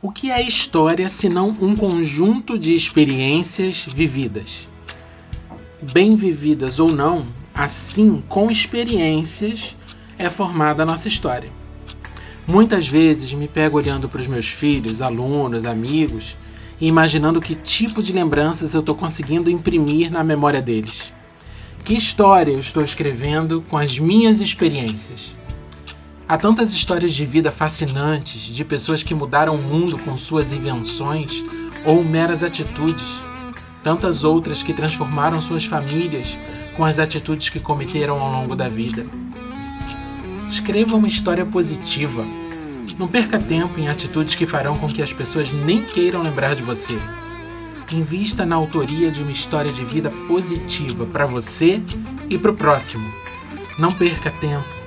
O que é história senão um conjunto de experiências vividas? Bem vividas ou não, assim, com experiências, é formada a nossa história. Muitas vezes me pego olhando para os meus filhos, alunos, amigos e imaginando que tipo de lembranças eu estou conseguindo imprimir na memória deles. Que história eu estou escrevendo com as minhas experiências? Há tantas histórias de vida fascinantes de pessoas que mudaram o mundo com suas invenções ou meras atitudes. Tantas outras que transformaram suas famílias com as atitudes que cometeram ao longo da vida. Escreva uma história positiva. Não perca tempo em atitudes que farão com que as pessoas nem queiram lembrar de você. Invista na autoria de uma história de vida positiva para você e para o próximo. Não perca tempo